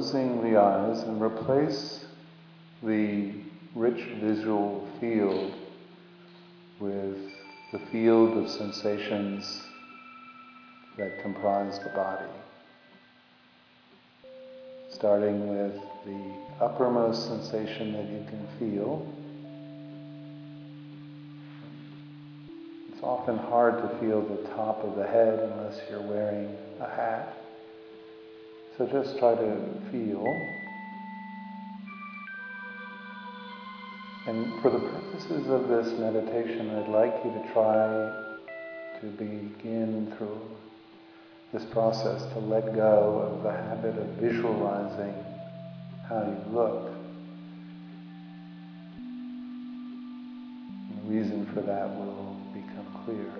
Closing the eyes and replace the rich visual field with the field of sensations that comprise the body. Starting with the uppermost sensation that you can feel. It's often hard to feel the top of the head unless you're wearing a hat. So just try to feel. And for the purposes of this meditation, I'd like you to try to begin through this process to let go of the habit of visualizing how you look. And the reason for that will become clear.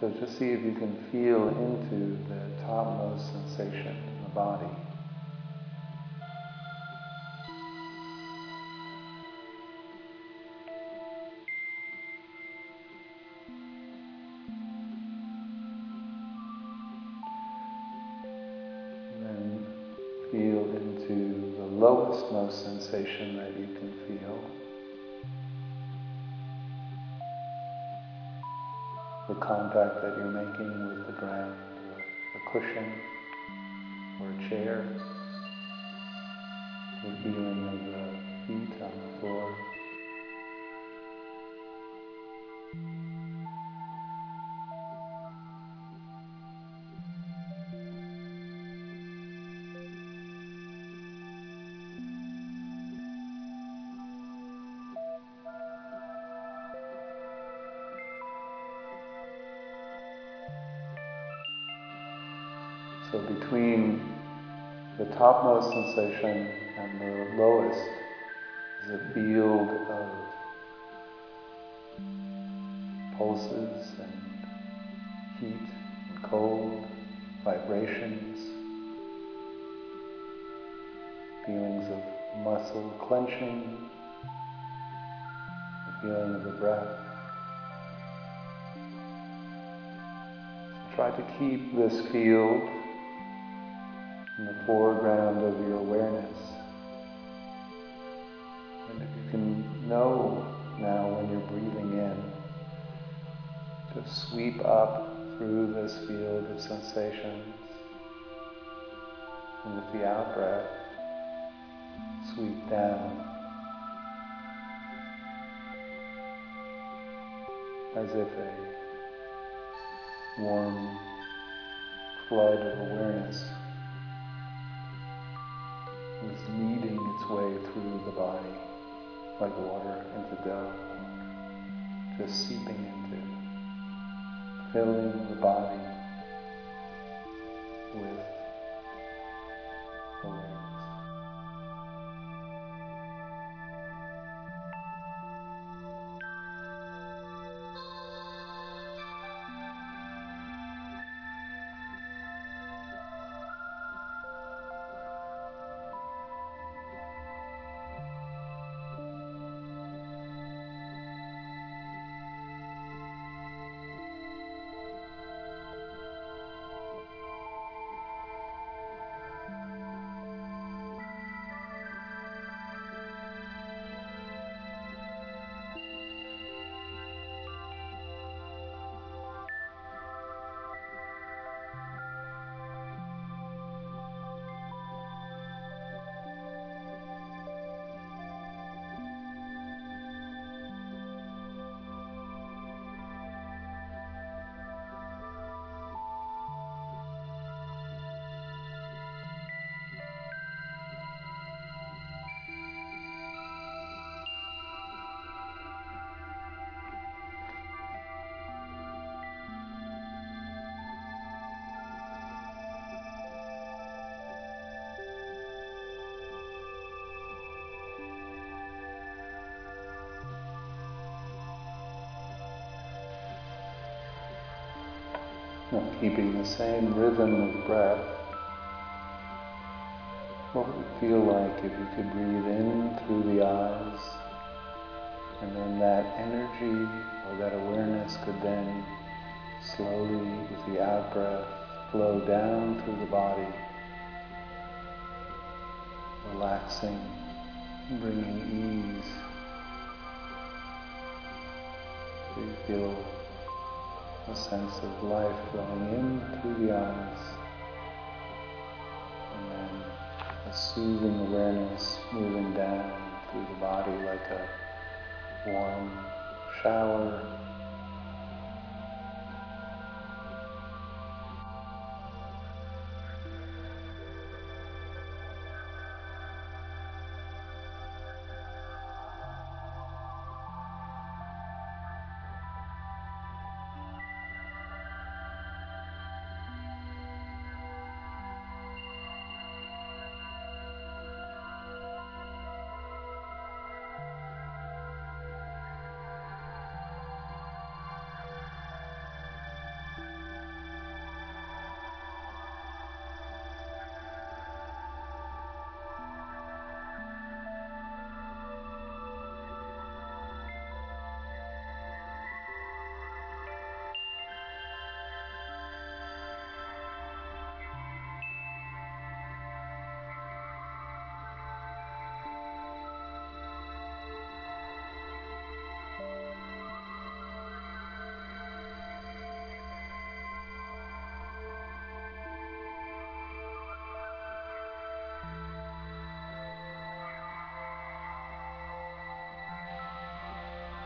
So just see if you can feel into the topmost sensation in the body. And then feel into the lowest most sensation that you can feel. The contact that you're making with the ground, or a cushion, or a chair, the feeling of the feet on the floor. Topmost sensation and the lowest is a field of pulses and heat and cold, vibrations, feelings of muscle clenching, the feeling of the breath. So try to keep this field in the foreground of your awareness. And if you can know now when you're breathing in, to sweep up through this field of sensations. And with the out breath, sweep down. As if a warm flood of awareness is kneading its way through the body like water into dough, just seeping into, filling the body with keeping the same rhythm of breath, what would it feel like if you could breathe in through the eyes and then that energy or that awareness could then slowly with the out breath flow down through the body relaxing, bringing ease. So you feel a sense of life flowing in through the eyes, and then a soothing awareness moving down through the body like a warm shower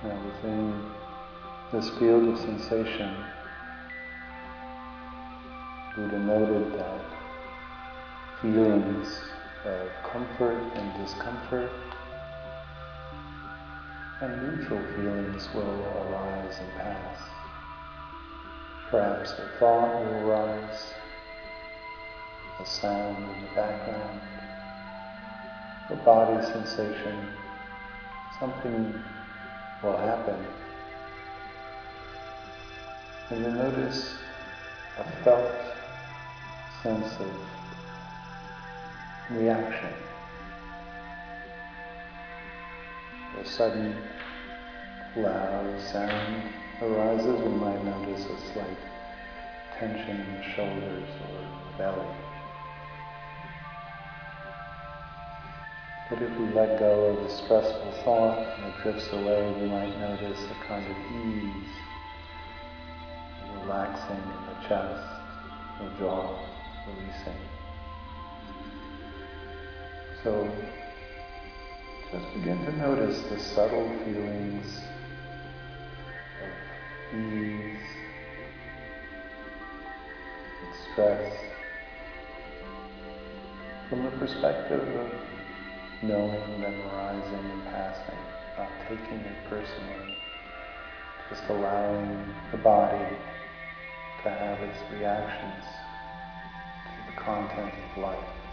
Within this field of sensation, Buddha noted that feelings of comfort and discomfort and neutral feelings will arise and pass. Perhaps a thought will arise, a sound in the background, a body sensation, something will happen. And you notice a felt sense of reaction. A sudden loud sound arises, we might notice a slight tension in the shoulders or belly. But if we let go of the stressful thought and it drifts away, we might notice a kind of ease, relaxing in the chest, the jaw releasing. So just begin to notice the subtle feelings of ease, and stress, from the perspective of knowing memorizing, and passing, not taking it personally, just allowing the body to have its reactions to the content of life.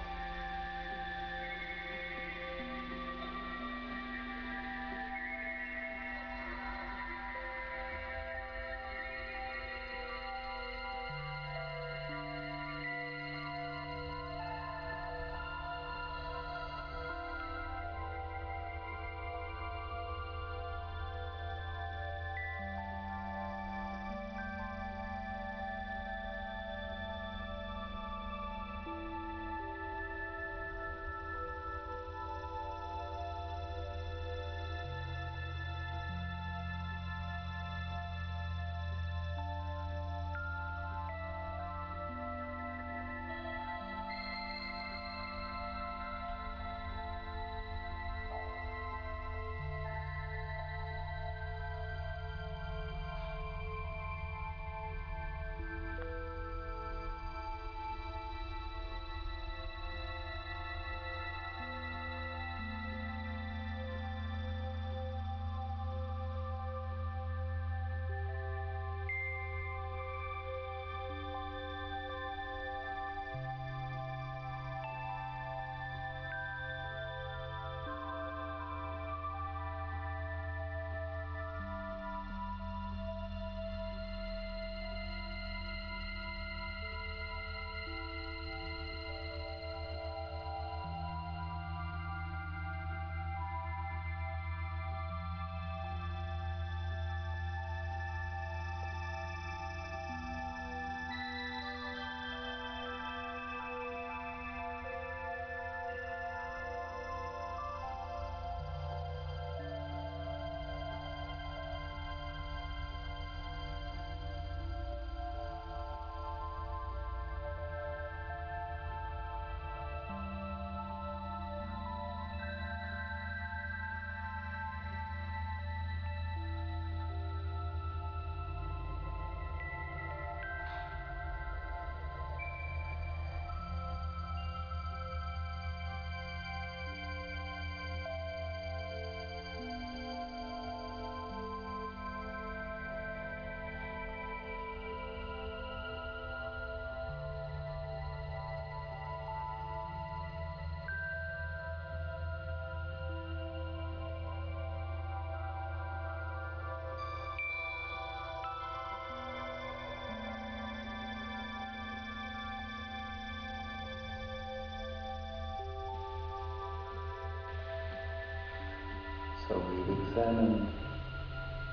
So we've examined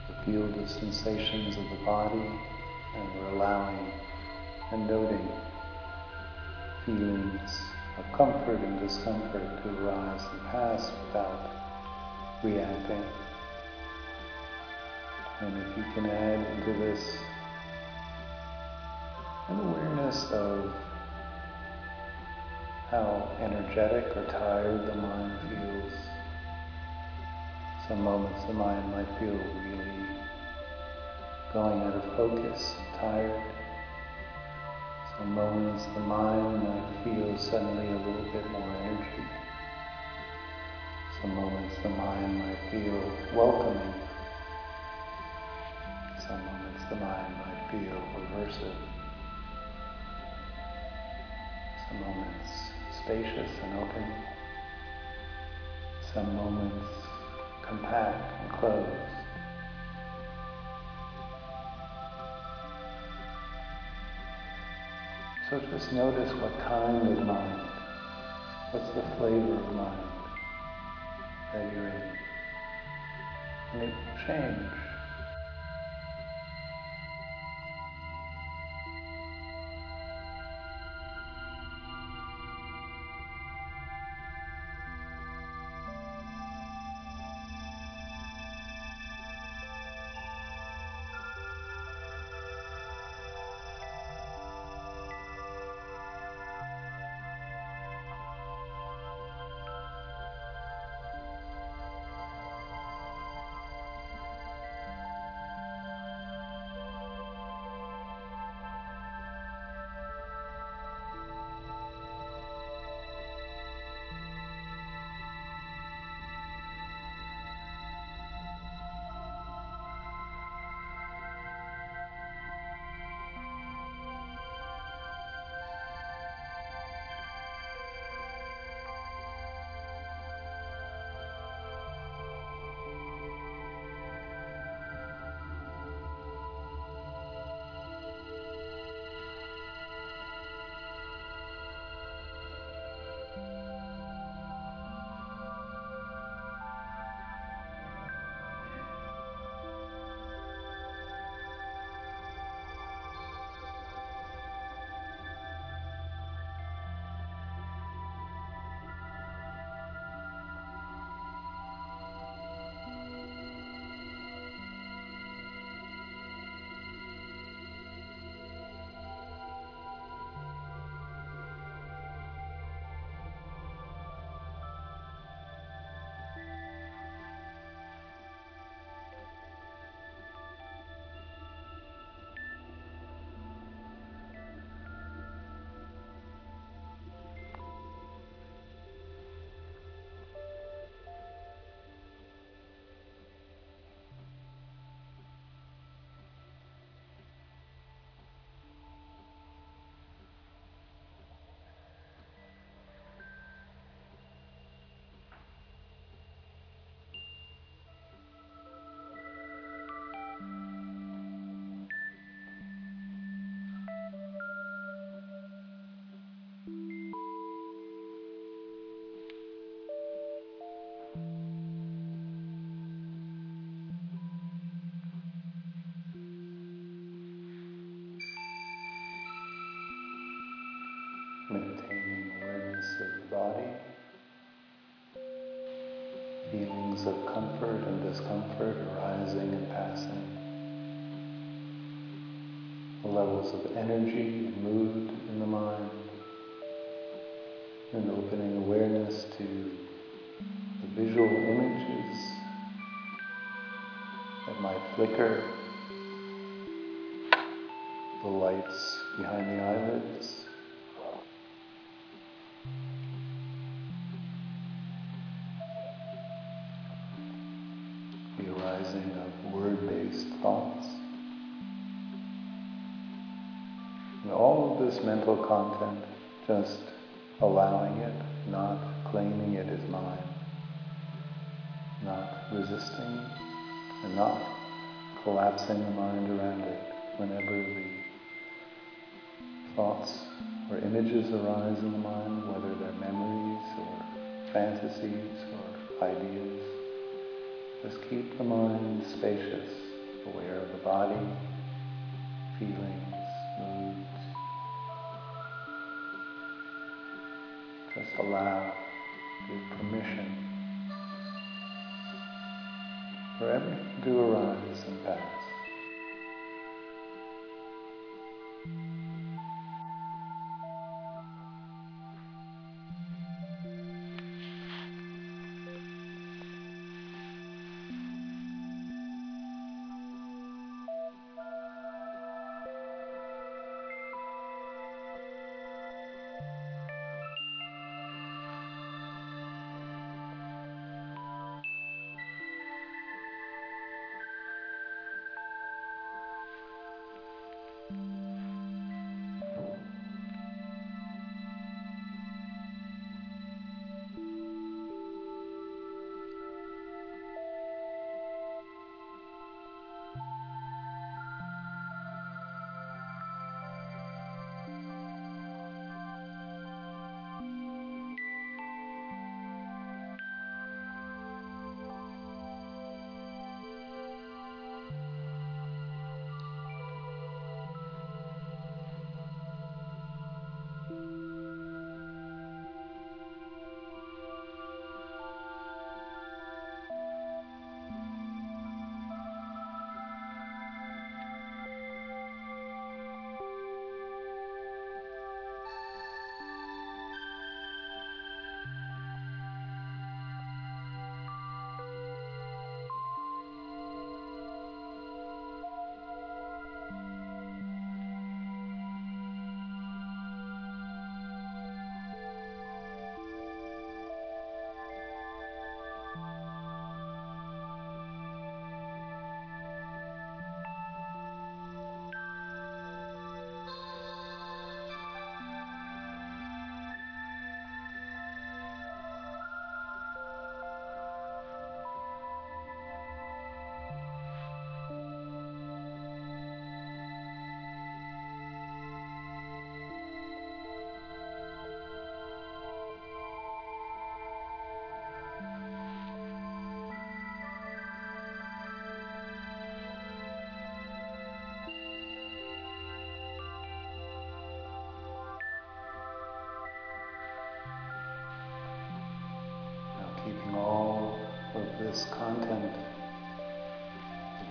the field of sensations of the body and we're allowing and noting feelings of comfort and discomfort to arise and pass without reacting. And if you can add into this an awareness of how energetic or tired the mind feels. Some moments the mind might feel really going out of focus, tired. Some moments the mind might feel suddenly a little bit more energy. Some moments the mind might feel welcoming. Some moments the mind might feel aversive. Some moments spacious and open. Some moments compact and closed. So just notice what kind of mind, what's the flavor of mind that you're in. And it will of comfort and discomfort arising and passing, the levels of energy and mood in the mind, and opening awareness to the visual images that might flicker, the lights behind the eyelids. Mental content, just allowing it, not claiming it is mine, not resisting, and not collapsing the mind around it whenever the thoughts or images arise in the mind, whether they're memories or fantasies or ideas. Just keep the mind spacious, aware of the body, feelings, Just allow, give permission for everything to arise and pass.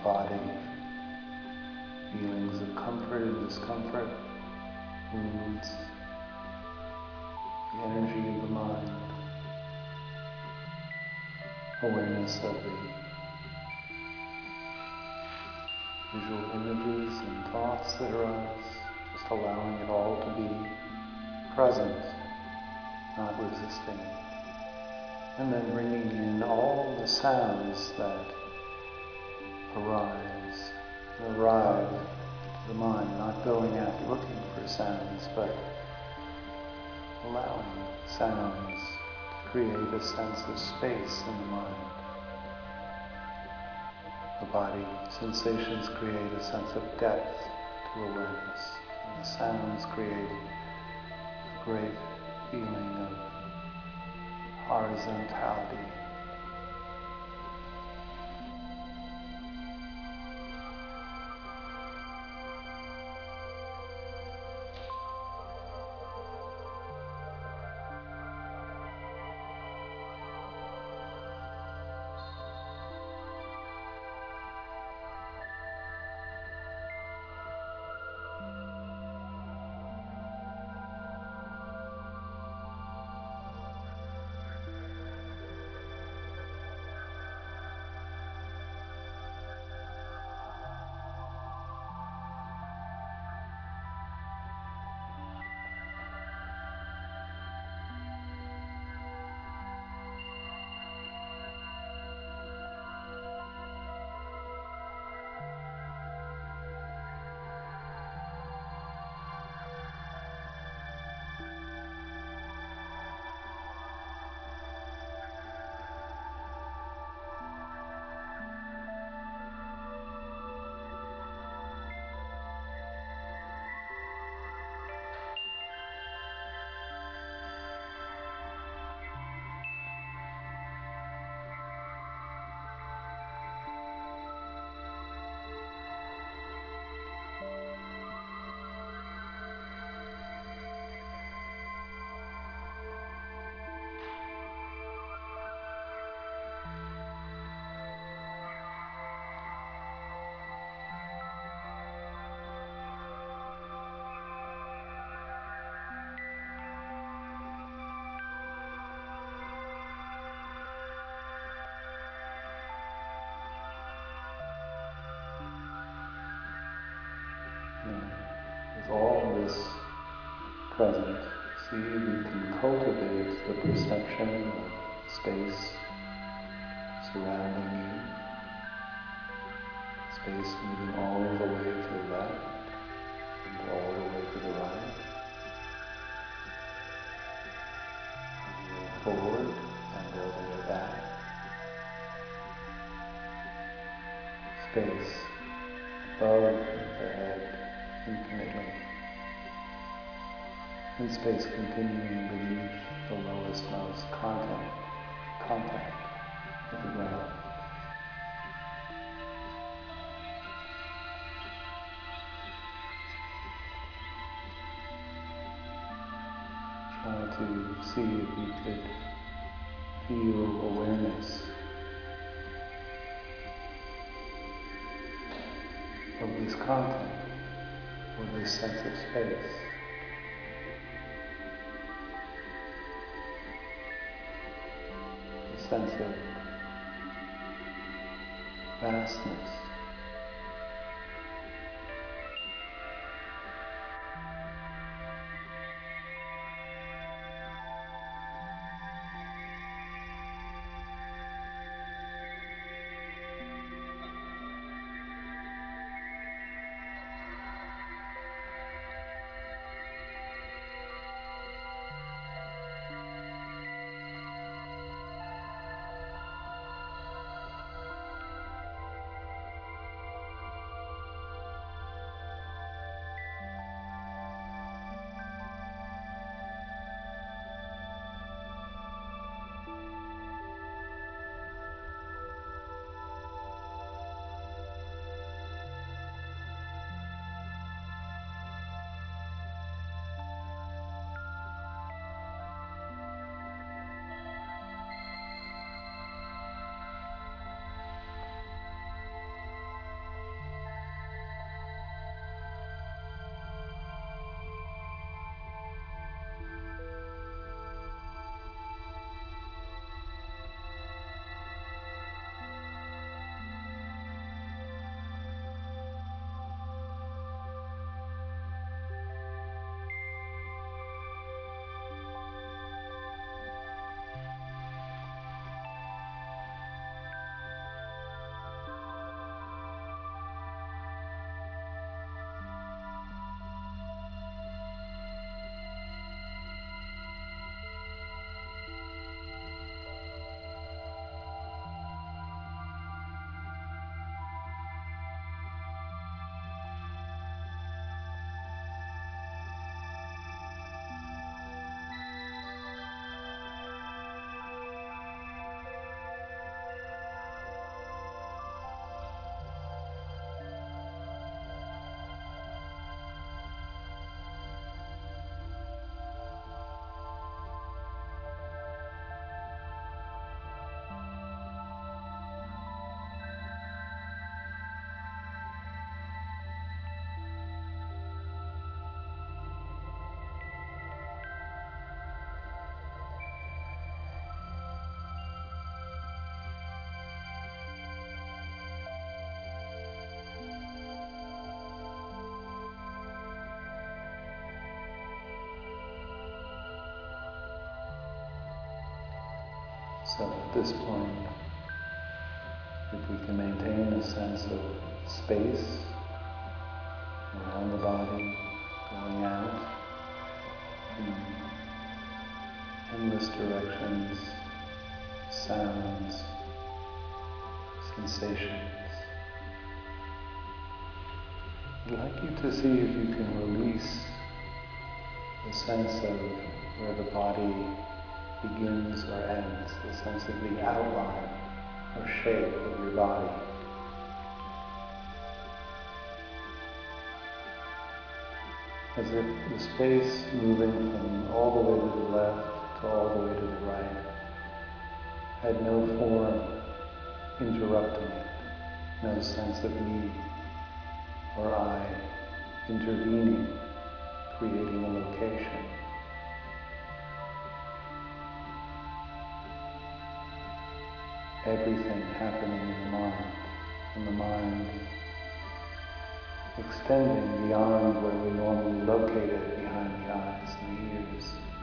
Body, feelings of comfort and discomfort, moods, the energy of the mind, awareness of the visual images and thoughts that arise, just allowing it all to be present, not resisting. And then bringing in all the sounds that arrive the mind, not going out looking for sounds, but allowing sounds to create a sense of space in the mind. The body sensations create a sense of depth to awareness, and the sounds create a great feeling of horizontality. Present, see you can cultivate the perception of space surrounding you, space moving all the way to the left and all the way to the right, forward and all the way back. Space above the head And space continuing beneath the lowest most contact, contact with the ground. Try to see if you could feel awareness of this contact or this sense of space. A sense of vastness. So at this point, if we can maintain a sense of space around the body, going out in endless directions, sounds, sensations. I'd like you to see if you can release the sense of where the body begins or ends, the sense of the outline or shape of your body. As if the space moving from all the way to the left to all the way to the right had no form interrupting it, no sense of me or I intervening, creating a location. Everything happening in the mind, and the mind extending beyond where we normally locate it behind the eyes and the ears.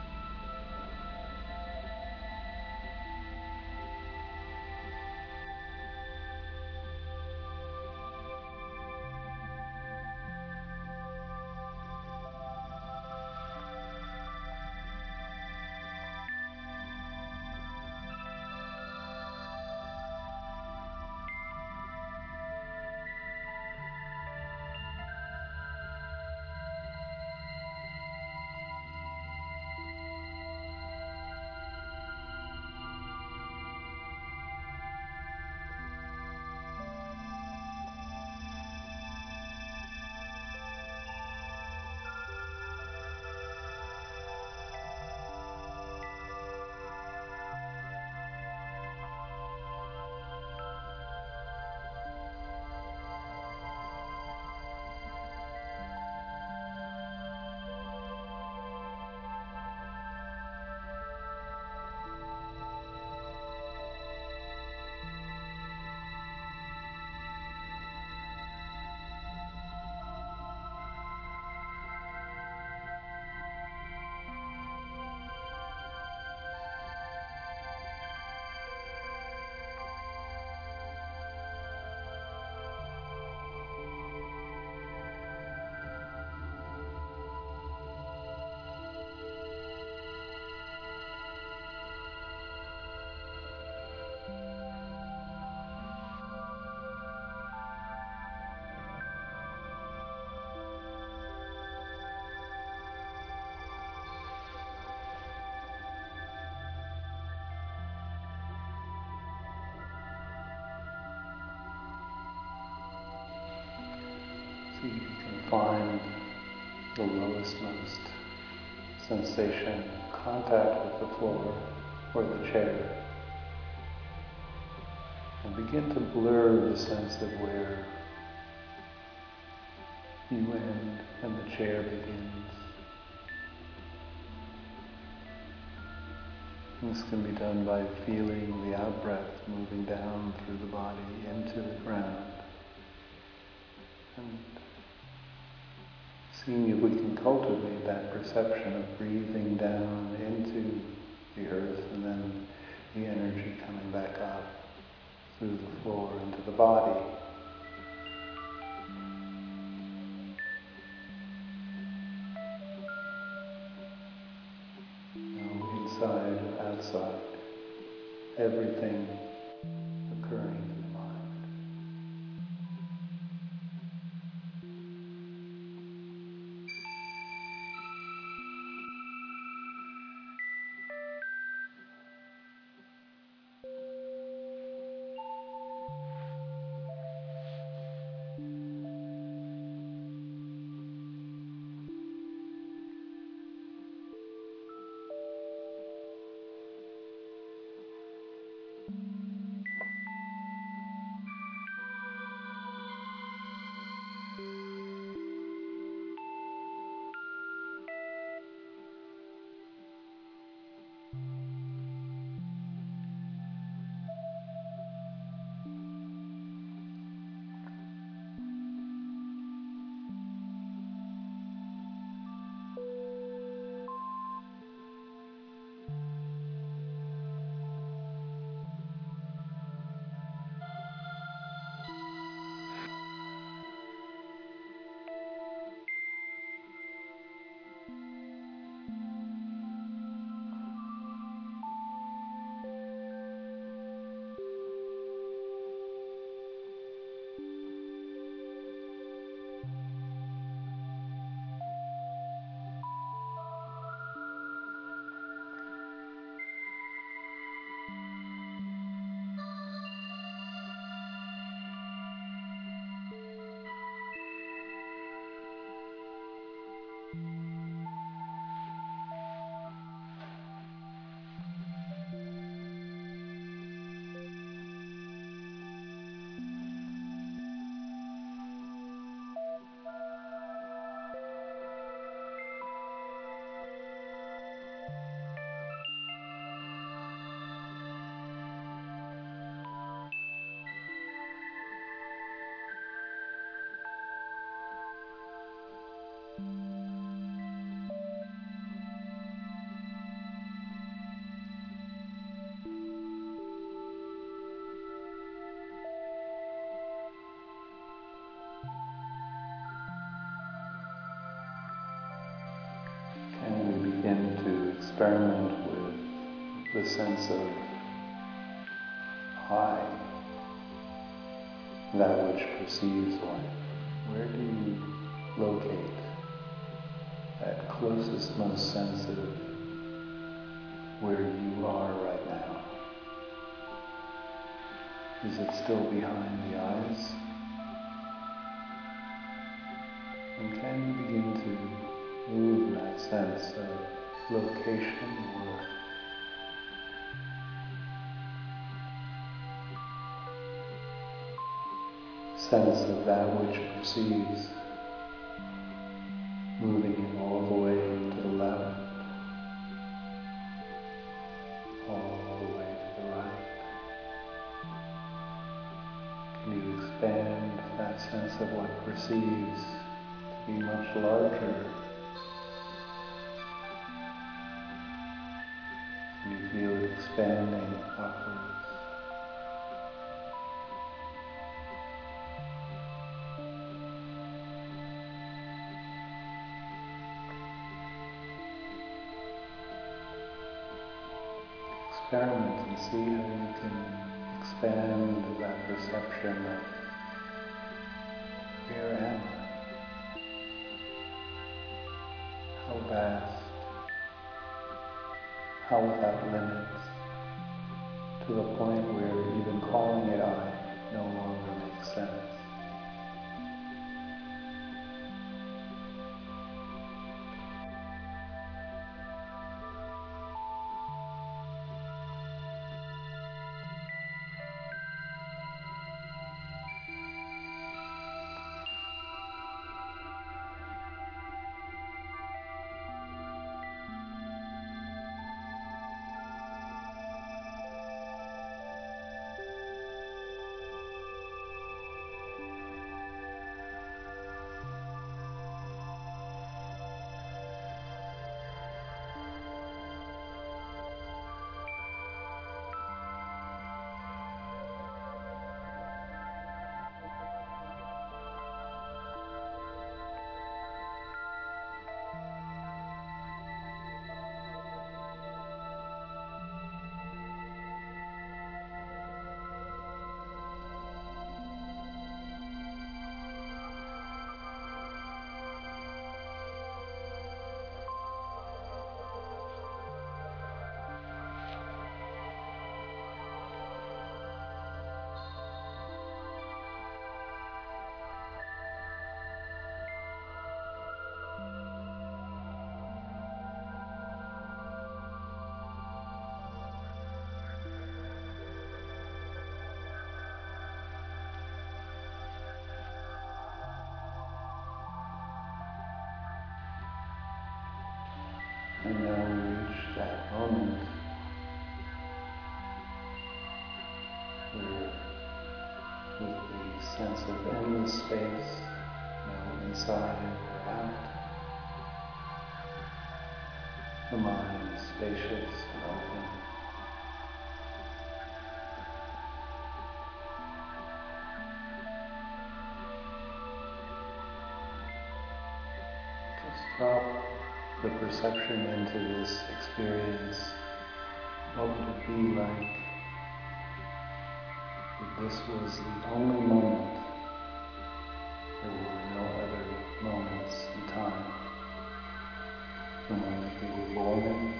You can find the lowest most sensation, contact with the floor or the chair. And begin to blur the sense of where you end and the chair begins. This can be done by feeling the out-breath moving down through the body into the ground. And seeing if we can cultivate that perception of breathing down into the earth and then the energy coming back up through the floor into the body. Now inside outside, everything experiment with the sense of I, that which perceives life? Where do you locate that closest, most sense of where you are right now? Is it still behind the eyes? And can you begin to move that sense of location sense of that which perceives, moving it all the way to the left, all the way to the right. Can you expand that sense of what perceives to be much larger? Experiment and see how you can expand that perception of where am I? How vast, how without limits, to the point where even calling it I no longer makes sense. And now we reach that moment where, with the sense of endless space, now inside or out, the mind is spacious and open. Perception into this experience. What would it be like if this was the only moment? There were no other moments in time. The moment we were born,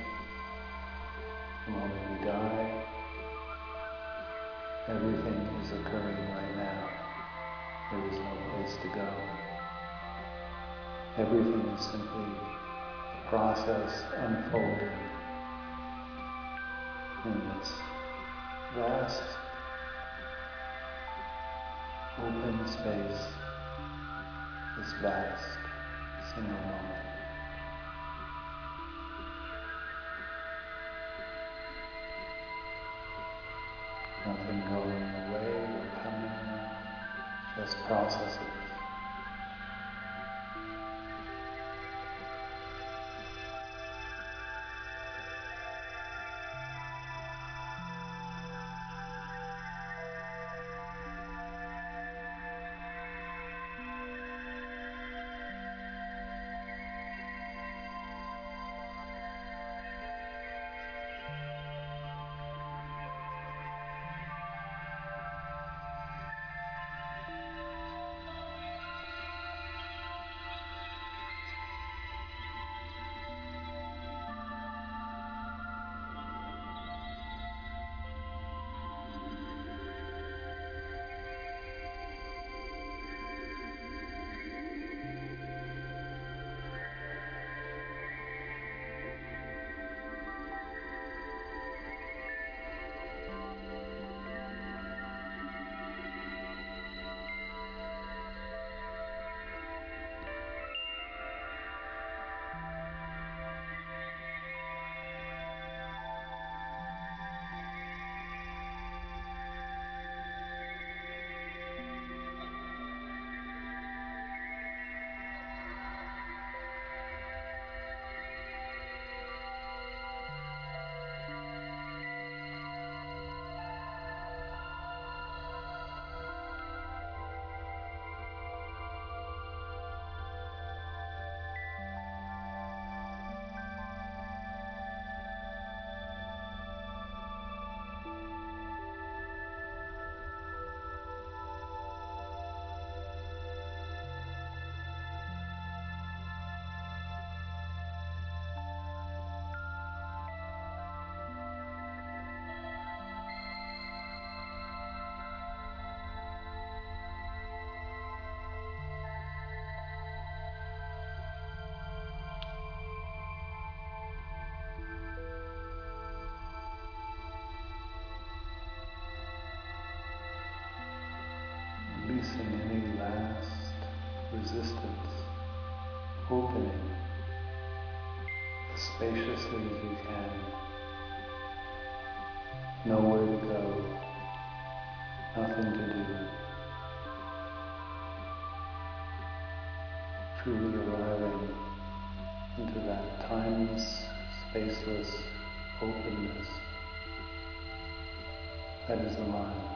the moment we die, everything is occurring right now. There is no place to go. Everything is simply process unfolding in this vast open space, this vast single moment. Nothing going away or coming, just processes. Releasing any last resistance, opening as spaciously as you can. Nowhere to go, nothing to do. Truly arriving into that timeless, spaceless openness that is the mind.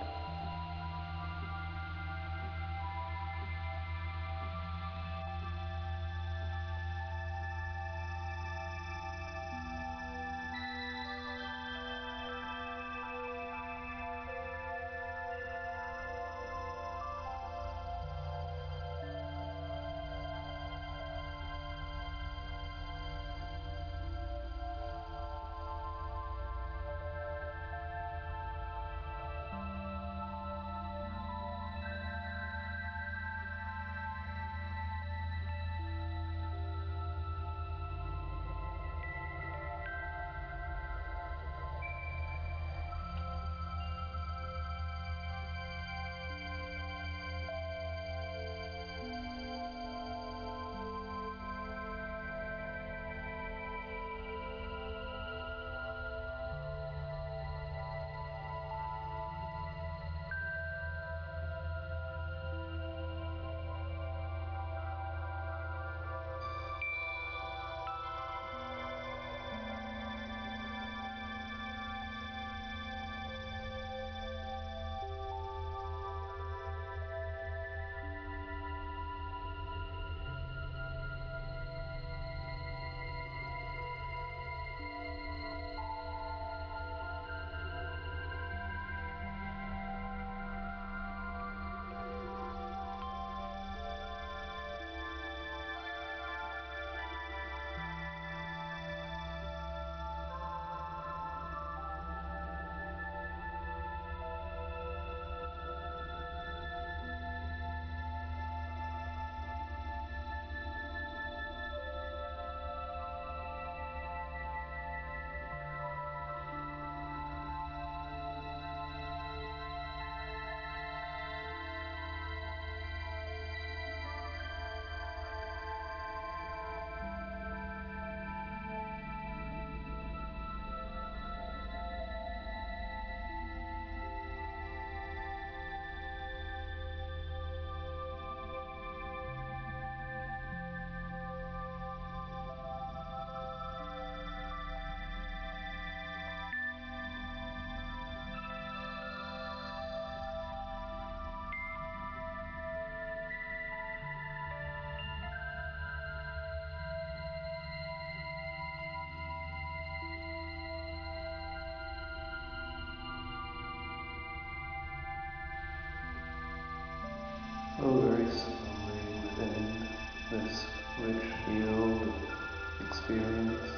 This rich field of experience.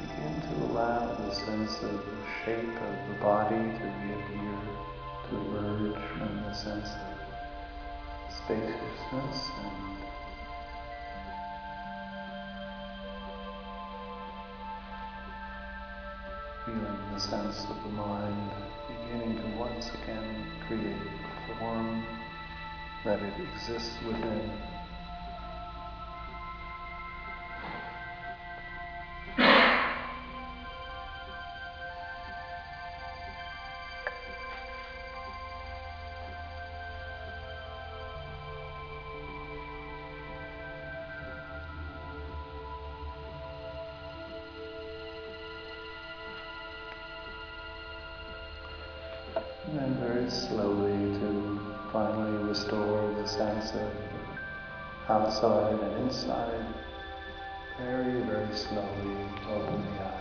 Begin to allow the sense of the shape of the body to reappear, to emerge from the sense of spaciousness and feeling the sense of the mind beginning to once again create form that it exists within. Very slowly to finally restore the sense of outside and inside. Very, very slowly open the eyes.